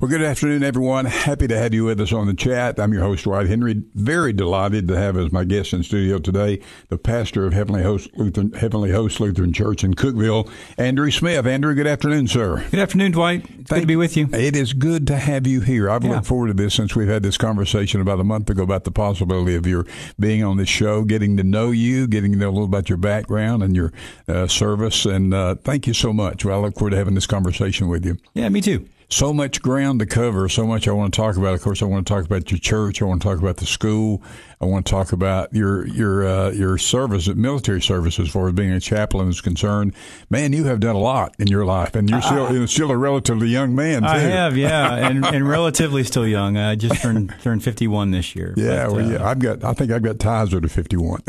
Well, good afternoon, everyone. Happy to have you with us on the chat. I'm your host, Dwight Henry. Very delighted to have as my guest in studio today the pastor of Heavenly Host Lutheran, Heavenly Host Lutheran Church in Cookeville, Andrew Smith. Andrew, good afternoon, sir. Good afternoon, Dwight. It's good to be with you. It is good to have you here. I've Yeah. looked forward to this since we've had this conversation about a month ago about the possibility of your being on this show, getting to know you, getting to know a little about your background and your uh, service. And uh, thank you so much. Well, I look forward to having this conversation with you. Yeah, me too. So much ground to cover, so much I want to talk about. Of course, I want to talk about your church. I want to talk about the school. I want to talk about your your uh, your service, military service, as far as being a chaplain is concerned. Man, you have done a lot in your life, and you're still you're still a relatively young man. Too. I have, yeah, and, and relatively still young. I just turned turned 51 this year. Yeah, But, well, uh, yeah, I've got. I think I've got ties with a fifty-one.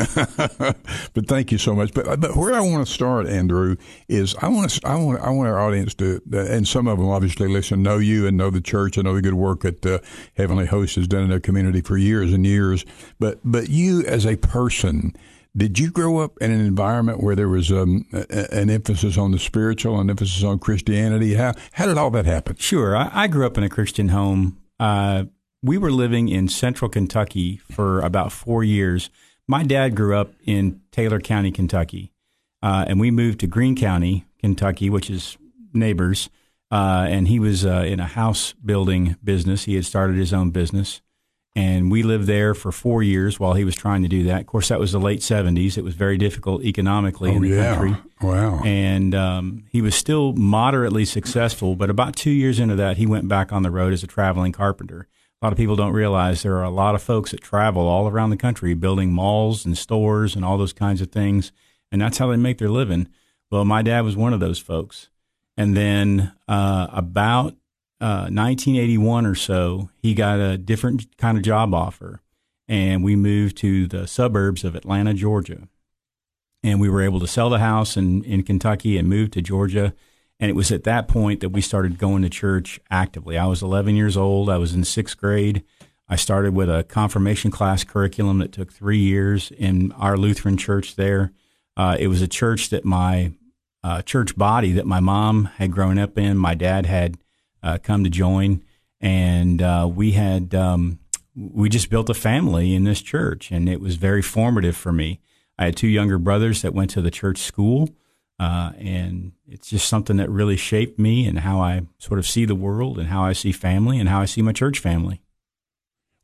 but thank you so much. But but where I want to start, Andrew, is I want to I want I want our audience to, and some of them obviously listen, know you and know the church and know the good work that uh, Heavenly Host has done in their community for years and years. But but you as a person. Did you grow up in an environment where there was um, a, an emphasis on the spiritual, an emphasis on Christianity? How how did all that happen? Sure. I, I grew up in a Christian home. Uh, we were living in central Kentucky for about four years. My dad grew up in Taylor County, Kentucky, uh, and we moved to Greene County, Kentucky, which is neighbors. Uh, and he was uh, in a house building business. He had started his own business. And we lived there for four years while he was trying to do that. Of course, that was the late 70s. It was very difficult economically in the country Wow. and um, he was still moderately successful. But about two years into that, he went back on the road as a traveling carpenter. A lot of people don't realize there are a lot of folks that travel all around the country building malls and stores and all those kinds of things, and that's how they make their living. Well, my dad was one of those folks. And then uh, about uh, 1981 or so, he got a different kind of job offer, and we moved to the suburbs of Atlanta, Georgia and we were able to sell the house in, in Kentucky and move to Georgia. And it was at that point that we started going to church actively. I was 11 years old. I was in sixth grade. I started with a confirmation class curriculum that took three years in our Lutheran church there. Uh, it was a church that my uh, church body that my mom had grown up in, my dad had uh, come to join, and uh, we had um, we just built a family in this church, and it was very formative for me. I had two younger brothers that went to the church school, uh, and it's just something that really shaped me and how I sort of see the world and how I see family and how I see my church family.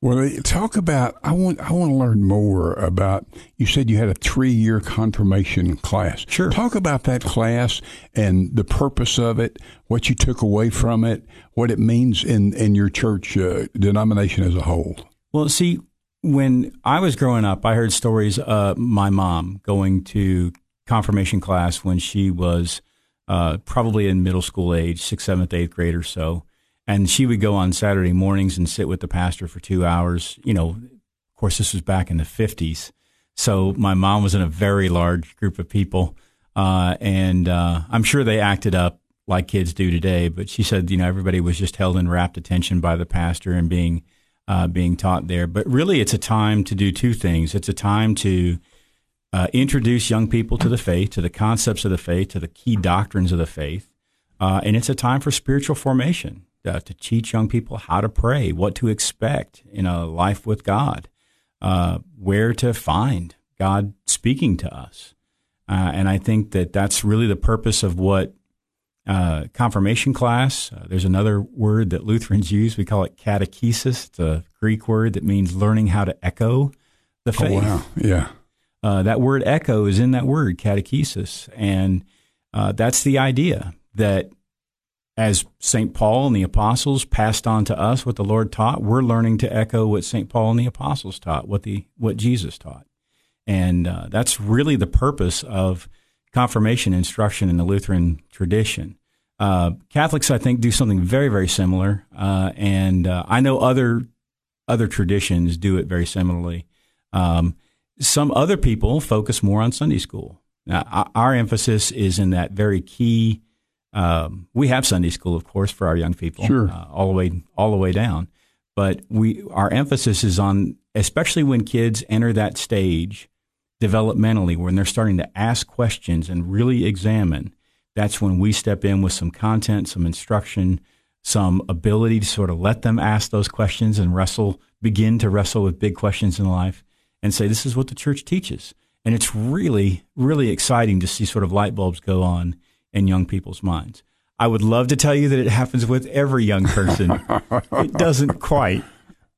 Well, talk about. I want. I want to learn more about. You said you had a three-year confirmation class. Sure. Talk about that class and the purpose of it. What you took away from it. What it means in in your church uh, denomination as a whole. Well, see, when I was growing up, I heard stories of my mom going to confirmation class when she was uh, probably in middle school age, sixth, seventh, eighth grade or so. And she would go on Saturday mornings and sit with the pastor for two hours. You know, of course, this was back in the 50s. So my mom was in a very large group of people. Uh, and uh, I'm sure they acted up like kids do today. But she said, you know, everybody was just held in rapt attention by the pastor and being uh, being taught there. But really, it's a time to do two things. It's a time to uh, introduce young people to the faith, to the concepts of the faith, to the key doctrines of the faith. Uh, and it's a time for spiritual formation uh, to teach young people how to pray, what to expect in a life with God, uh, where to find God speaking to us. Uh, and I think that that's really the purpose of what uh, confirmation class. Uh, there's another word that Lutherans use. We call it catechesis. It's a Greek word that means learning how to echo the faith. Oh wow. Yeah. Uh, that word echo is in that word, catechesis. And uh, that's the idea that as St. Paul and the apostles passed on to us what the Lord taught, we're learning to echo what St. Paul and the apostles taught, what, the, what Jesus taught. And uh, that's really the purpose of confirmation instruction in the Lutheran tradition. Uh, Catholics, I think, do something very, very similar, uh, and uh, I know other other traditions do it very similarly. Um, some other people focus more on Sunday school. Now, our- our emphasis is in that very key. Um, we have Sunday school, of course, for our young people, Sure. uh, all the way all the way down. But we our emphasis is on, especially when kids enter that stage developmentally, when they're starting to ask questions and really examine. That's when we step in with some content, some instruction, some ability to sort of let them ask those questions and wrestle, begin to wrestle with big questions in life and say, this is what the church teaches. And it's really, really exciting to see sort of light bulbs go on in young people's minds. I would love to tell you that it happens with every young person. it doesn't quite,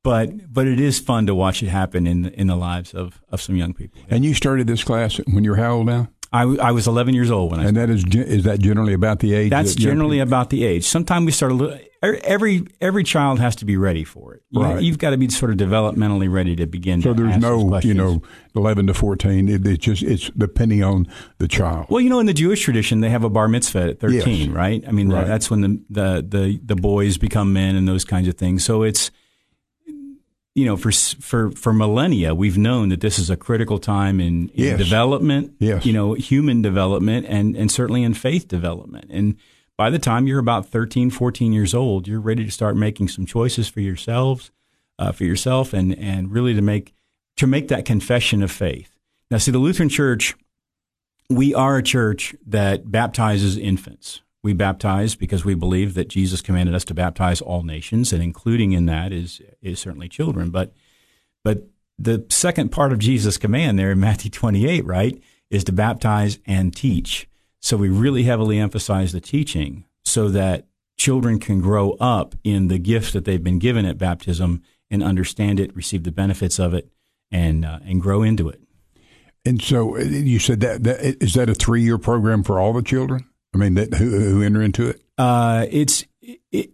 but but it is fun to watch it happen in in the lives of of some young people. And you started this class when you were how old now? I, I was 11 years old when I. And that is is that generally about the age? That's that generally about the age. Sometimes we start a little. er, Every every child has to be ready for it. You, Right. You've got to be sort of developmentally ready to begin. So to there's no, you know, eleven to fourteen. It, it's just it's depending on the child. Well, you know, in the Jewish tradition, they have a bar mitzvah at 13, Yes. right? I mean, Right. that's when the, the, the, the boys become men and those kinds of things. So it's, you know, for, for, for millennia, we've known that this is a critical time in, in Yes. development, Yes. you know, human development and, and certainly in faith development. And by the time you're about 13, 14 years old, you're ready to start making some choices for yourselves, uh, for yourself and, and really to make, to make that confession of faith. Now, see, the Lutheran Church, we are a church that baptizes infants. We baptize because we believe that Jesus commanded us to baptize all nations, and including in that is is certainly children. But but the second part of Jesus' command there in Matthew 28, right, is to baptize and teach. So we really heavily emphasize the teaching so that children can grow up in the gift that they've been given at baptism and understand it, receive the benefits of it, and uh, and grow into it. And so uh, you said that, that is that a three year program for all the children? I mean, that who, who enter into it? Uh, it's it,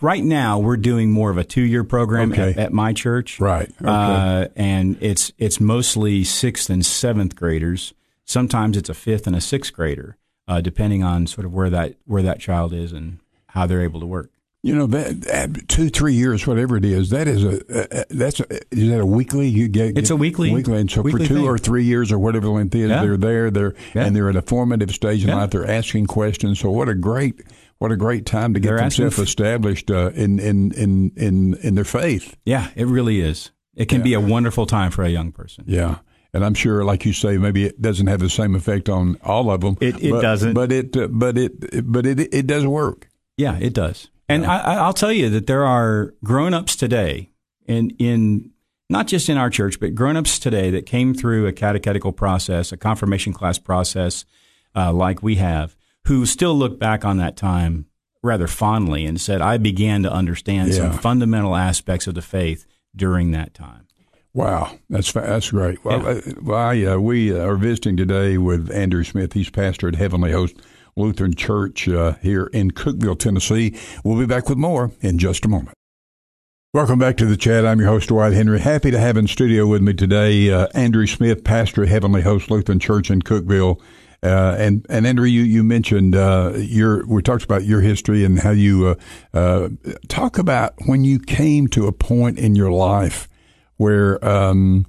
right now we're doing more of a two year program Okay. at, at my church, Right. Okay. Uh, and it's it's mostly sixth and seventh graders. Sometimes it's a fifth and a sixth grader, uh, depending on sort of where that where that child is and how they're able to work. You know that, two, three years, whatever it is. That is a uh, that's a, is that a weekly? You get It's a weekly- weekly, and so weekly for two thing. or three years or whatever the length is, Yeah. they're there. They're Yeah. and they're at a formative stage in Yeah. life. They're asking questions. So what a great what a great time to get They're asking themselves established uh, in, in in in in their faith. Yeah, it really is. It can be a wonderful time for a young person. Yeah. And I'm sure, like you say, maybe it doesn't have the same effect on all of them. It- it but, doesn't. But it, uh, but it, but it, it does work. Yeah, it does. And I, I- I'll tell you that there are grown-ups today, in in not just in our church, but grown-ups today that came through a catechetical process, a confirmation class process, uh, like we have, who still look back on that time rather fondly and said, "I began to understand some fundamental aspects of the faith during that time." Wow, that's that's great. Well, uh, well I, uh, we are visiting today with Andrew Smith. He's pastor at Heavenly Host Lutheran Church uh, here in Cookeville, Tennessee. We'll be back with more in just a moment. Welcome back to the chat. I'm your host, Dwight Henry. Happy to have in studio with me today uh, Andrew Smith, pastor at Heavenly Host Lutheran Church in Cookeville. Uh, and and Andrew, you you mentioned uh, your we talked about your history and how you uh, uh, talk about when you came to a point in your life where um,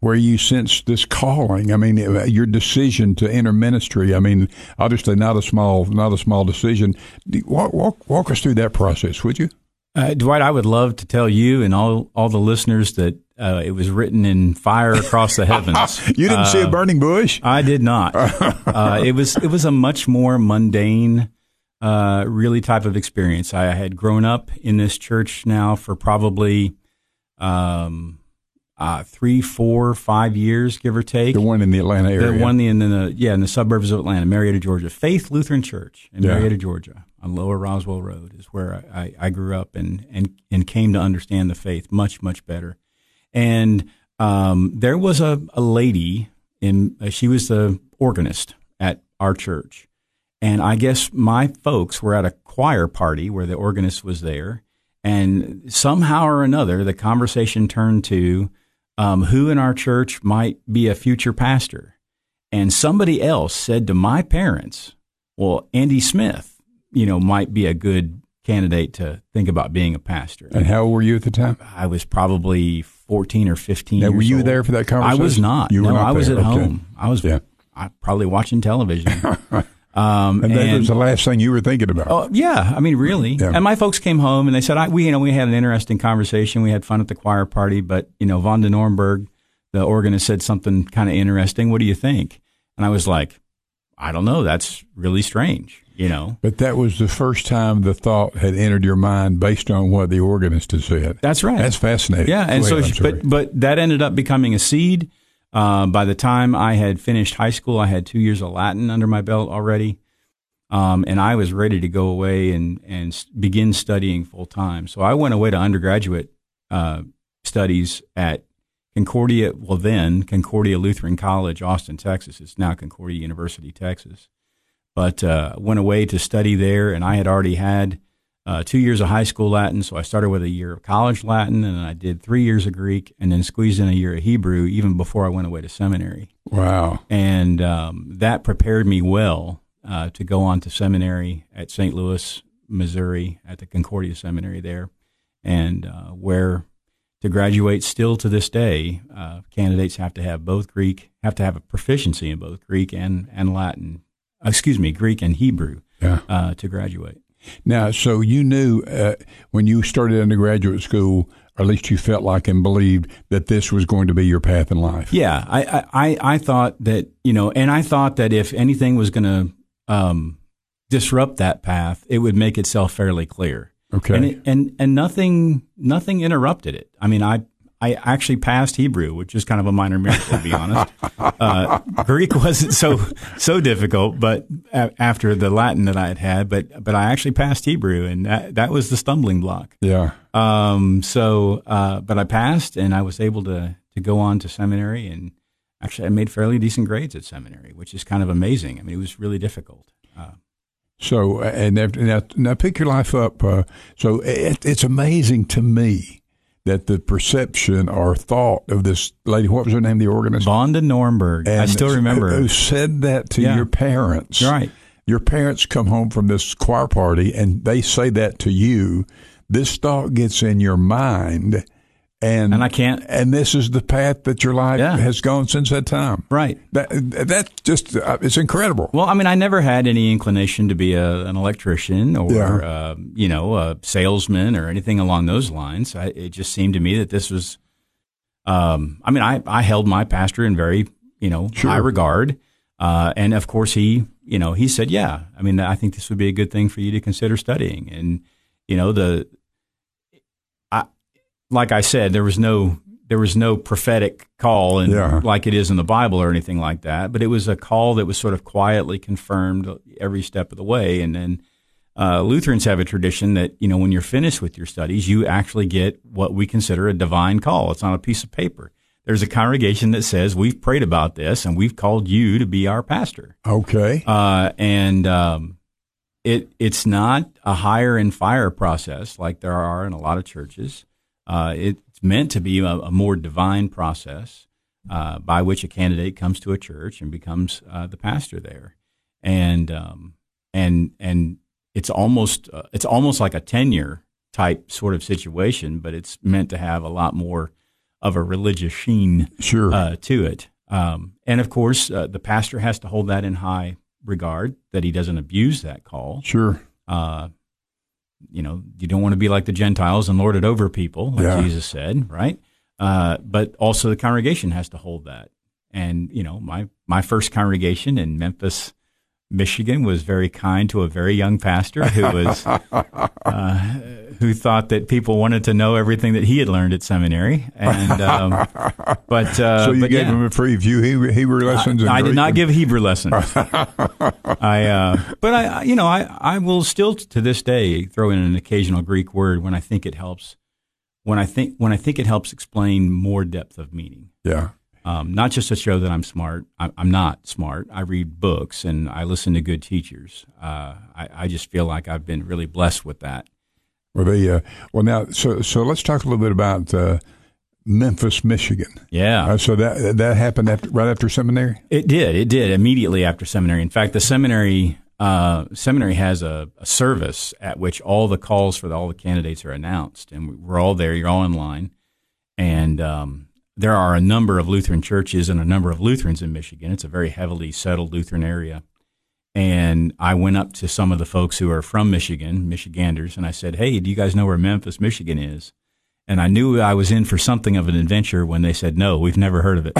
where you sensed this calling. I mean, your decision to enter ministry. I mean, obviously not a small not a small decision. Walk walk, walk us through that process, would you? Uh, Dwight, I would love to tell you and all all the listeners that uh, it was written in fire across the heavens. You didn't see a burning bush. I did not. uh, it was it was a much more mundane, uh, really type of experience. I had grown up in this church now for probably um, uh, three, four, five years, give or take. The one in the Atlanta area. The one in the yeah in the suburbs of Atlanta, Marietta, Georgia. Faith Lutheran Church in Yeah. Marietta, Georgia, on Lower Roswell Road is where I, I, grew up and, and and came to understand the faith much much better. And um, there was a, a lady in uh, she was the organist at our church, and I guess my folks were at a choir party where the organist was there, and somehow or another the conversation turned to um, who in our church might be a future pastor. And somebody else said to my parents, well, Andy Smith, you know, might be a good candidate to think about being a pastor. and how old were you at the time? I was probably 14 or 15 Now, years were you old. there for that conversation? I was not. You were no, not I was there. at Okay. home. I was Yeah. I, probably watching television. um, And that and- was the last thing you were thinking about. Oh yeah, I mean really. Yeah. And my folks came home and they said, I, we you know we had an interesting conversation. We had fun at the choir party, but you know Vonda Nornberg, the organist, said something kind of interesting. What do you think? And I was like, I don't know. That's really strange, you know. But that was the first time the thought had entered your mind based on what the organist had said. That's right. That's fascinating. Yeah, and Go so, but but that ended up becoming a seed. Uh, by the time I had finished high school, I had two years of Latin under my belt already, um, and I was ready to go away and and begin studying full time. So I went away to undergraduate uh, studies at Concordia. Well, then Concordia Lutheran College, Austin, Texas. It's now Concordia University, Texas. But uh, went away to study there, and I had already had uh, two years of high school Latin. So I started with a year of college Latin, and I did three years of Greek, and then squeezed in a year of Hebrew even before I went away to seminary. wow. And um, that prepared me well uh, to go on to seminary at St. Louis, Missouri, at the Concordia Seminary there, and uh, where to graduate still to this day, uh, candidates have to have both Greek, have to have a proficiency in both Greek and, and Latin, excuse me, Greek and Hebrew Yeah. uh, to graduate. Now, so you knew uh, when you started undergraduate school, or at least you felt like and believed that this was going to be your path in life. Yeah, I, I, I- thought that, you know, and I thought that if anything was going to um, disrupt that path, it would make itself fairly clear. Okay. And, it, and, and nothing, nothing interrupted it. I mean, I, I actually passed Hebrew, which is kind of a minor miracle, to be honest. Uh, Greek wasn't so, so difficult, but a- after the Latin that I had had, but, but I actually passed Hebrew and that, that was the stumbling block. yeah. Um, so, uh, but I passed and I was able to, to go on to seminary and actually I made fairly decent grades at seminary, which is kind of amazing. I mean, it was really difficult. Uh, So, and now, now pick your life up. Uh, so it, it's amazing to me that the perception or thought of this lady, what was her name, the organist? Vonda Nornberg. I still remember. Who said that to Yeah. your parents. Right. Your parents come home from this choir party and they say that to you. This thought gets in your mind. And, And I can't- And this is the path that your life Yeah. has gone since that time. Right. That that's just uh, it's incredible. Well, I mean, I never had any inclination to be a, an electrician or, Yeah. uh, you know, a salesman or anything along those lines. I, it just seemed to me that this was, um, I mean, I, I held my pastor in very, you know, Sure. high regard. Uh, and of course, he, you know, he said, yeah, I mean, I think this would be a good thing for you to consider studying. And, you know, the, like I said, there was no, there was no prophetic call and Yeah. like it is in the Bible or anything like that, but it was a call that was sort of quietly confirmed every step of the way. And then uh, Lutherans have a tradition that you know when you're finished with your studies, you actually get what we consider a divine call. It's on a piece of paper. There's a congregation that says we've prayed about this and we've called you to be our pastor. Okay. Uh, and um, it it's not a hire and fire process like there are in a lot of churches. Uh, it's meant to be a, a more divine process uh, by which a candidate comes to a church and becomes uh, the pastor there, and um, and and it's almost uh, it's almost like a tenure type sort of situation, but it's meant to have a lot more of a religious sheen Sure. uh, to it. Um, and of course, uh, the pastor has to hold that in high regard that he doesn't abuse that call. sure. Uh, you know, you don't want to be like the Gentiles and lord it over people, like Yeah. Jesus said, right? Uh, but also the congregation has to hold that. And you know, my my first congregation in Memphis, Michigan, was very kind to a very young pastor who was uh, who thought that people wanted to know everything that he had learned at seminary. And um, but uh, so you but gave yeah. him a free few Hebrew, Hebrew lessons. and I did not give Hebrew lessons. I, uh, but I, I- you know, I, I will still to this day throw in an occasional Greek word when I think it helps. When I think when I think it helps explain more depth of meaning, Yeah. Um, not just to show that I'm smart. I, I'm not smart. I read books and I listen to good teachers. Uh, I, I just feel like I've been really blessed with that. Well, they, uh, well, now, so so let's talk a little bit about uh, Memphis, Michigan. Yeah. Uh, so that that happened after, right after seminary. It did. It did immediately after seminary. In fact, the seminary uh, seminary has a, a service at which all the calls for the, all the candidates are announced, and we're all there. You're all in line, and um, there are a number of Lutheran churches and a number of Lutherans in Michigan. It's a very heavily settled Lutheran area. And I went up to some of the folks who are from Michigan, Michiganders, and I said, "Hey, do you guys know where Memphis, Michigan is?" And I knew I was in for something of an adventure when they said, "No, we've never heard of it."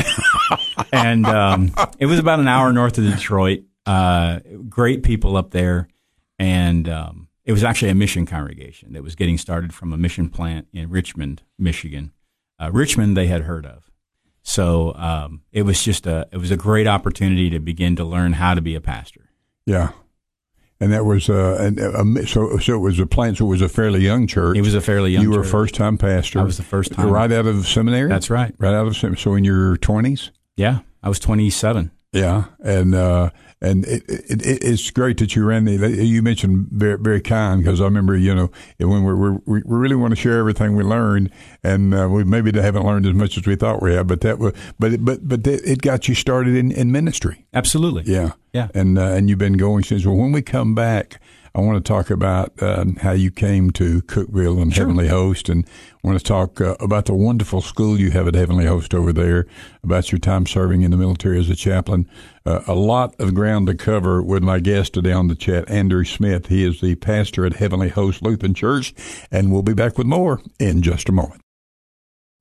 and um, it was about an hour north of Detroit. Uh, great people up there, and um, it was actually a mission congregation that was getting started from a mission plant in Richmond, Michigan. Uh, Richmond, they had heard of, so um, it was just a it was a great opportunity to begin to learn how to be a pastor. Yeah. And that was uh, and uh, so so it was a plant. So it was a fairly young church. It was a fairly young. You were church. first time pastor. I was the first time. right out of seminary. That's right. Right out of seminary. So in your twenties. Yeah, I was twenty seven. Yeah, and uh, and it, it, it's great that you ran the. You mentioned very very kind because I remember you know when we we we really want to share everything we learned, and uh, we maybe haven't learned as much as we thought we had, but that was but but but it got you started in, in ministry. Absolutely. Yeah, yeah, and uh, and you've been going since. Well, when we come back. I want to talk about um, how you came to Cookeville and sure. Heavenly Host, and I want to talk uh, about the wonderful school you have at Heavenly Host over there, about your time serving in the military as a chaplain. Uh, a lot of ground to cover with my guest today on the chat, Andrew Smith. He is the pastor at Heavenly Host Lutheran Church, and we'll be back with more in just a moment.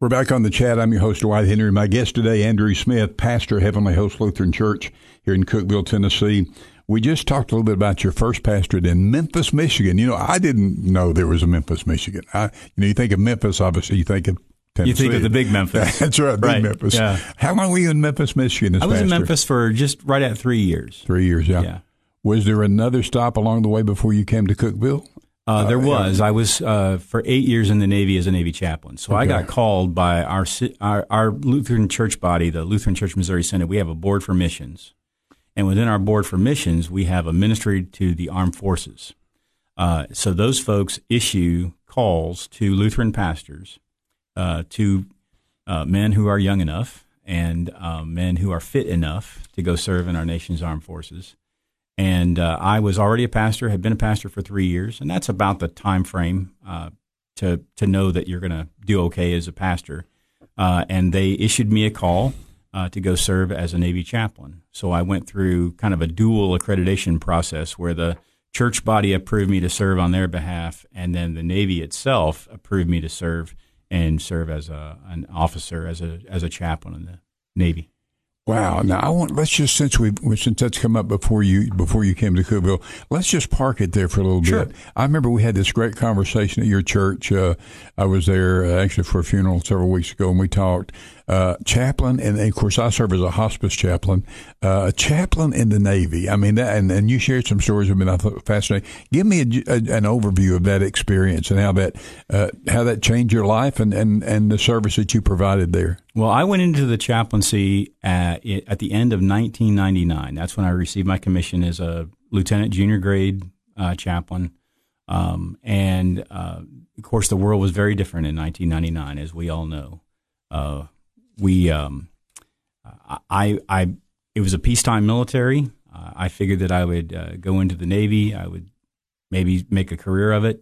We're back on the chat. I'm your host, Dwight Henry. My guest today, Andrew Smith, pastor Heavenly Host Lutheran Church here in Cookeville, Tennessee. We just talked a little bit about your first pastorate in Memphis, Michigan. You know, I didn't know there was a Memphis, Michigan. I, you know, you think of Memphis, obviously, you think of Tennessee. You think of the big Memphis. That's right, big right. Memphis. Yeah. How long were you in Memphis, Michigan? I was pastor? in Memphis for just right at three years. Three years, yeah. Yeah. Was there another stop along the way before you came to Cookeville? Uh, there was. I was uh, for eight years in the Navy as a Navy chaplain. So Okay. I got called by our, our our Lutheran church body, the Lutheran Church Missouri Synod. We have a board for missions, and within our board for missions, we have a ministry to the armed forces. Uh, so those folks issue calls to Lutheran pastors, uh, to uh, men who are young enough and um, men who are fit enough to go serve in our nation's armed forces. And uh, I was already a pastor, had been a pastor for three years, and that's about the time frame uh, to to know that you're going to do okay as a pastor. Uh, and they issued me a call uh, to go serve as a Navy chaplain. So I went through kind of a dual accreditation process where the church body approved me to serve on their behalf, and then the Navy itself approved me to serve and serve as a an officer as a as a chaplain in the Navy. Wow. Now I want let's just since we since that's come up before you before you came to Cookeville, let's just park it there for a little Sure. bit. I remember we had this great conversation at your church. Uh, I was there uh, actually for a funeral several weeks ago, and we talked uh, chaplain, and, of course I serve as a hospice chaplain. Uh, a chaplain in the Navy. I mean, that, and and you shared some stories with me. I thought fascinating. Give me a, a, an overview of that experience and how that uh, how that changed your life and, and, and the service that you provided there. Well, I went into the chaplaincy at, at the end of 1999. That's when I received my commission as a lieutenant junior grade uh, chaplain. Um, and uh, of course, the world was very different in 1999, as we all know. Uh, we, um, I, I, it was a peacetime military. Uh, I figured that I would uh, go into the Navy. I would maybe make a career of it,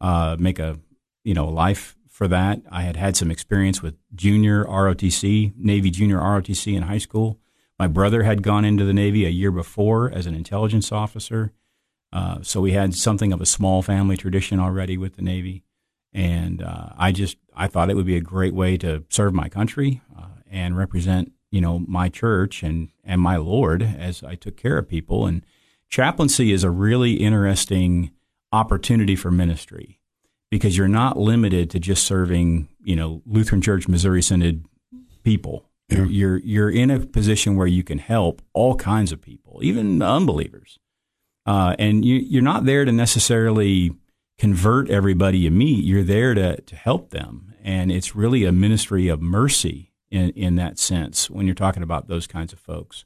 uh, make a, you know, life for that. I had had some experience with junior ROTC, Navy junior ROTC in high school. My brother had gone into the Navy a year before as an intelligence officer. Uh, so we had something of a small family tradition already with the Navy. And uh, I just, I thought it would be a great way to serve my country uh, and represent, you know, my church and, and my Lord as I took care of people. And chaplaincy is a really interesting opportunity for ministry because you're not limited to just serving, you know, Lutheran Church Missouri Synod people. Yeah. You're you're in a position where you can help all kinds of people, even unbelievers, uh, and you, you're not there to necessarily convert everybody you meet. You're there to to help them, and it's really a ministry of mercy in in that sense when you're talking about those kinds of folks.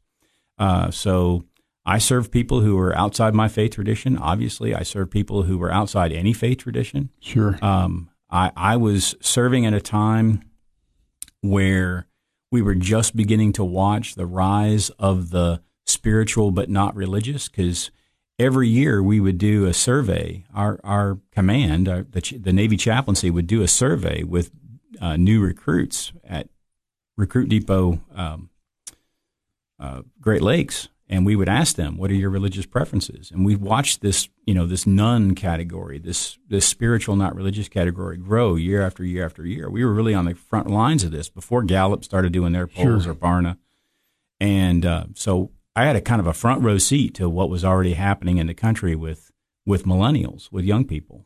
Uh, so I serve people who are outside my faith tradition. Obviously, I serve people who were outside any faith tradition. Sure. Um, I, I was serving at a time where we were just beginning to watch the rise of the spiritual but not religious because every year we would do a survey. Our, our command, our, the, the Navy chaplaincy, would do a survey with uh, new recruits at Recruit Depot, um, uh, Great Lakes, and we would ask them, "What are your religious preferences?" And we watched this, you know, this none category, this this spiritual, not religious category, grow year after year after year. We were really on the front lines of this before Gallup started doing their polls Sure. or Barna, and uh, so I had a kind of a front row seat to what was already happening in the country with with millennials, with young people,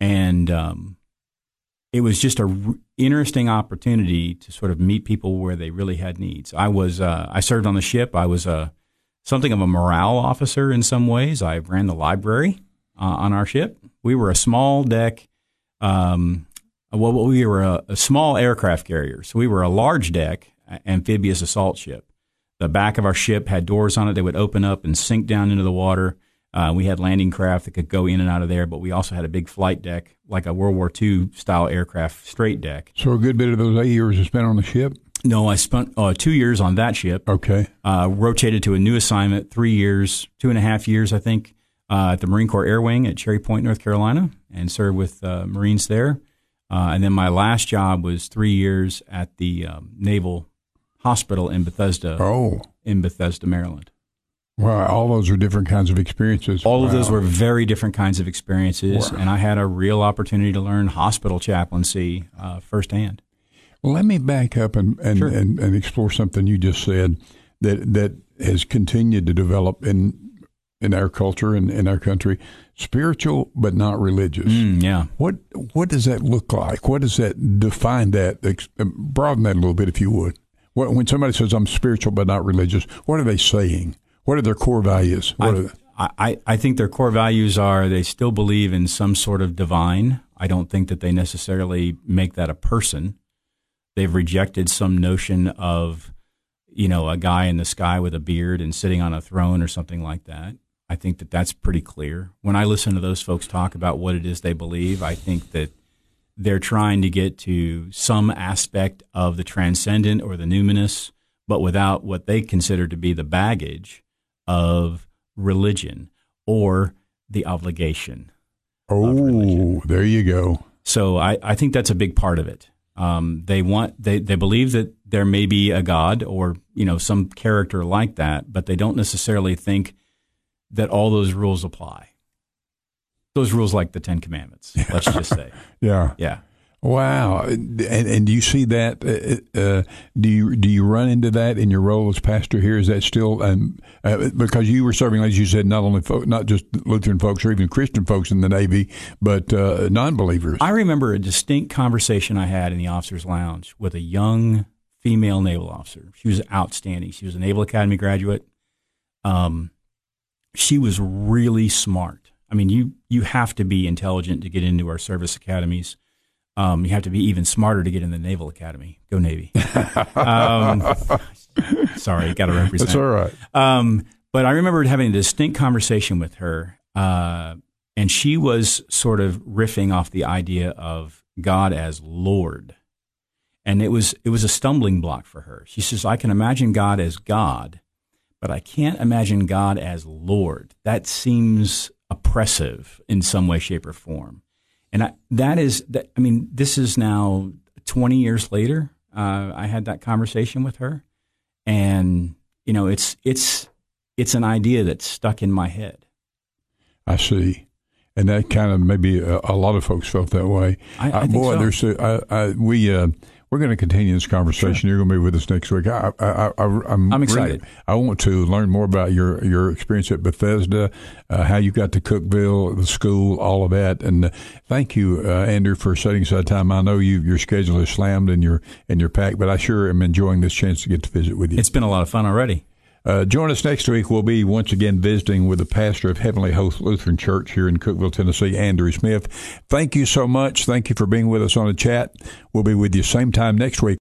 and um, it was just a r- interesting opportunity to sort of meet people where they really had needs. I was uh, I served on the ship. I was a something of a morale officer in some ways. I ran the library uh, on our ship. We were a small deck. Um, well, we were a, a, small aircraft carrier, so we were a large deck amphibious assault ship. The back of our ship had doors on it that would open up and sink down into the water. Uh, we had landing craft that could go in and out of there, but we also had a big flight deck, like a World War II style aircraft straight deck. So a good bit of those eight years you spent on the ship. No, I spent uh, two years on that ship. Okay. Uh, rotated to a new assignment, three years, two and a half years, I think, uh, at the Marine Corps Air Wing at Cherry Point, North Carolina, and served with uh, Marines there. Uh, and then my last job was three years at the um, Naval Hospital in Bethesda. Oh. In Bethesda, Maryland. Wow, all those are different kinds of experiences. All wow. of those were very different kinds of experiences, wow. and I had a real opportunity to learn hospital chaplaincy uh, firsthand. Well, let me back up and and, sure. and and explore something you just said that that has continued to develop in in our culture and in our country, spiritual but not religious. Mm, yeah. What what does that look like? What does that define that? Broaden that a little bit, if you would. When somebody says I'm spiritual but not religious, what are they saying? What are their core values? I, I, I think their core values are they still believe in some sort of divine. I don't think that they necessarily make that a person. They've rejected some notion of, you know, a guy in the sky with a beard and sitting on a throne or something like that. I think that that's pretty clear. When I listen to those folks talk about what it is they believe, I think that they're trying to get to some aspect of the transcendent or the numinous, but without what they consider to be the baggage of religion or the obligation. Oh, there you go. So I, I think that's a big part of it. Um, they want they, they believe that there may be a God or you know some character like that, but they don't necessarily think that all those rules apply. Those rules like the Ten Commandments. Let's just say. yeah. Yeah. Wow, and, and do you see that? Uh, uh, do you do you run into that in your role as pastor here? Is that still um, uh, because you were serving, as you said, not only folk, not just Lutheran folks or even Christian folks in the Navy, but uh, non-believers. I remember a distinct conversation I had in the officers' lounge with a young female naval officer. She was outstanding. She was a Naval Academy graduate. Um, she was really smart. I mean, you you have to be intelligent to get into our service academies um, you have to be even smarter to get in the Naval Academy. Go Navy. um, sorry, got to represent. That's all right. Um, but I remember having a distinct conversation with her, uh, and she was sort of riffing off the idea of God as Lord, and it was it was a stumbling block for her. She says, "I can imagine God as God, but I can't imagine God as Lord. That seems oppressive in some way, shape, or form." And I, that is that. I mean, this is now 20 years later. Uh, I had that conversation with her, and you know, it's it's it's an idea that's stuck in my head. I see, and that kind of maybe a, a lot of folks felt that way. I, I uh, boy, so. there's a, I, I, we. Uh, we're going to continue this conversation. Sure. You're going to be with us next week. I, I, I, am excited. Really, I want to learn more about your, your experience at Bethesda, uh, how you got to Cookeville, the school, all of that. And uh, thank you, uh, Andrew, for setting aside time. I know you your schedule is slammed and your and your packed, but I sure am enjoying this chance to get to visit with you. It's been a lot of fun already. Uh, join us next week. We'll be once again visiting with the pastor of Heavenly Host Lutheran Church here in Cookeville, Tennessee, Andrew Smith. Thank you so much. Thank you for being with us on the chat. We'll be with you same time next week.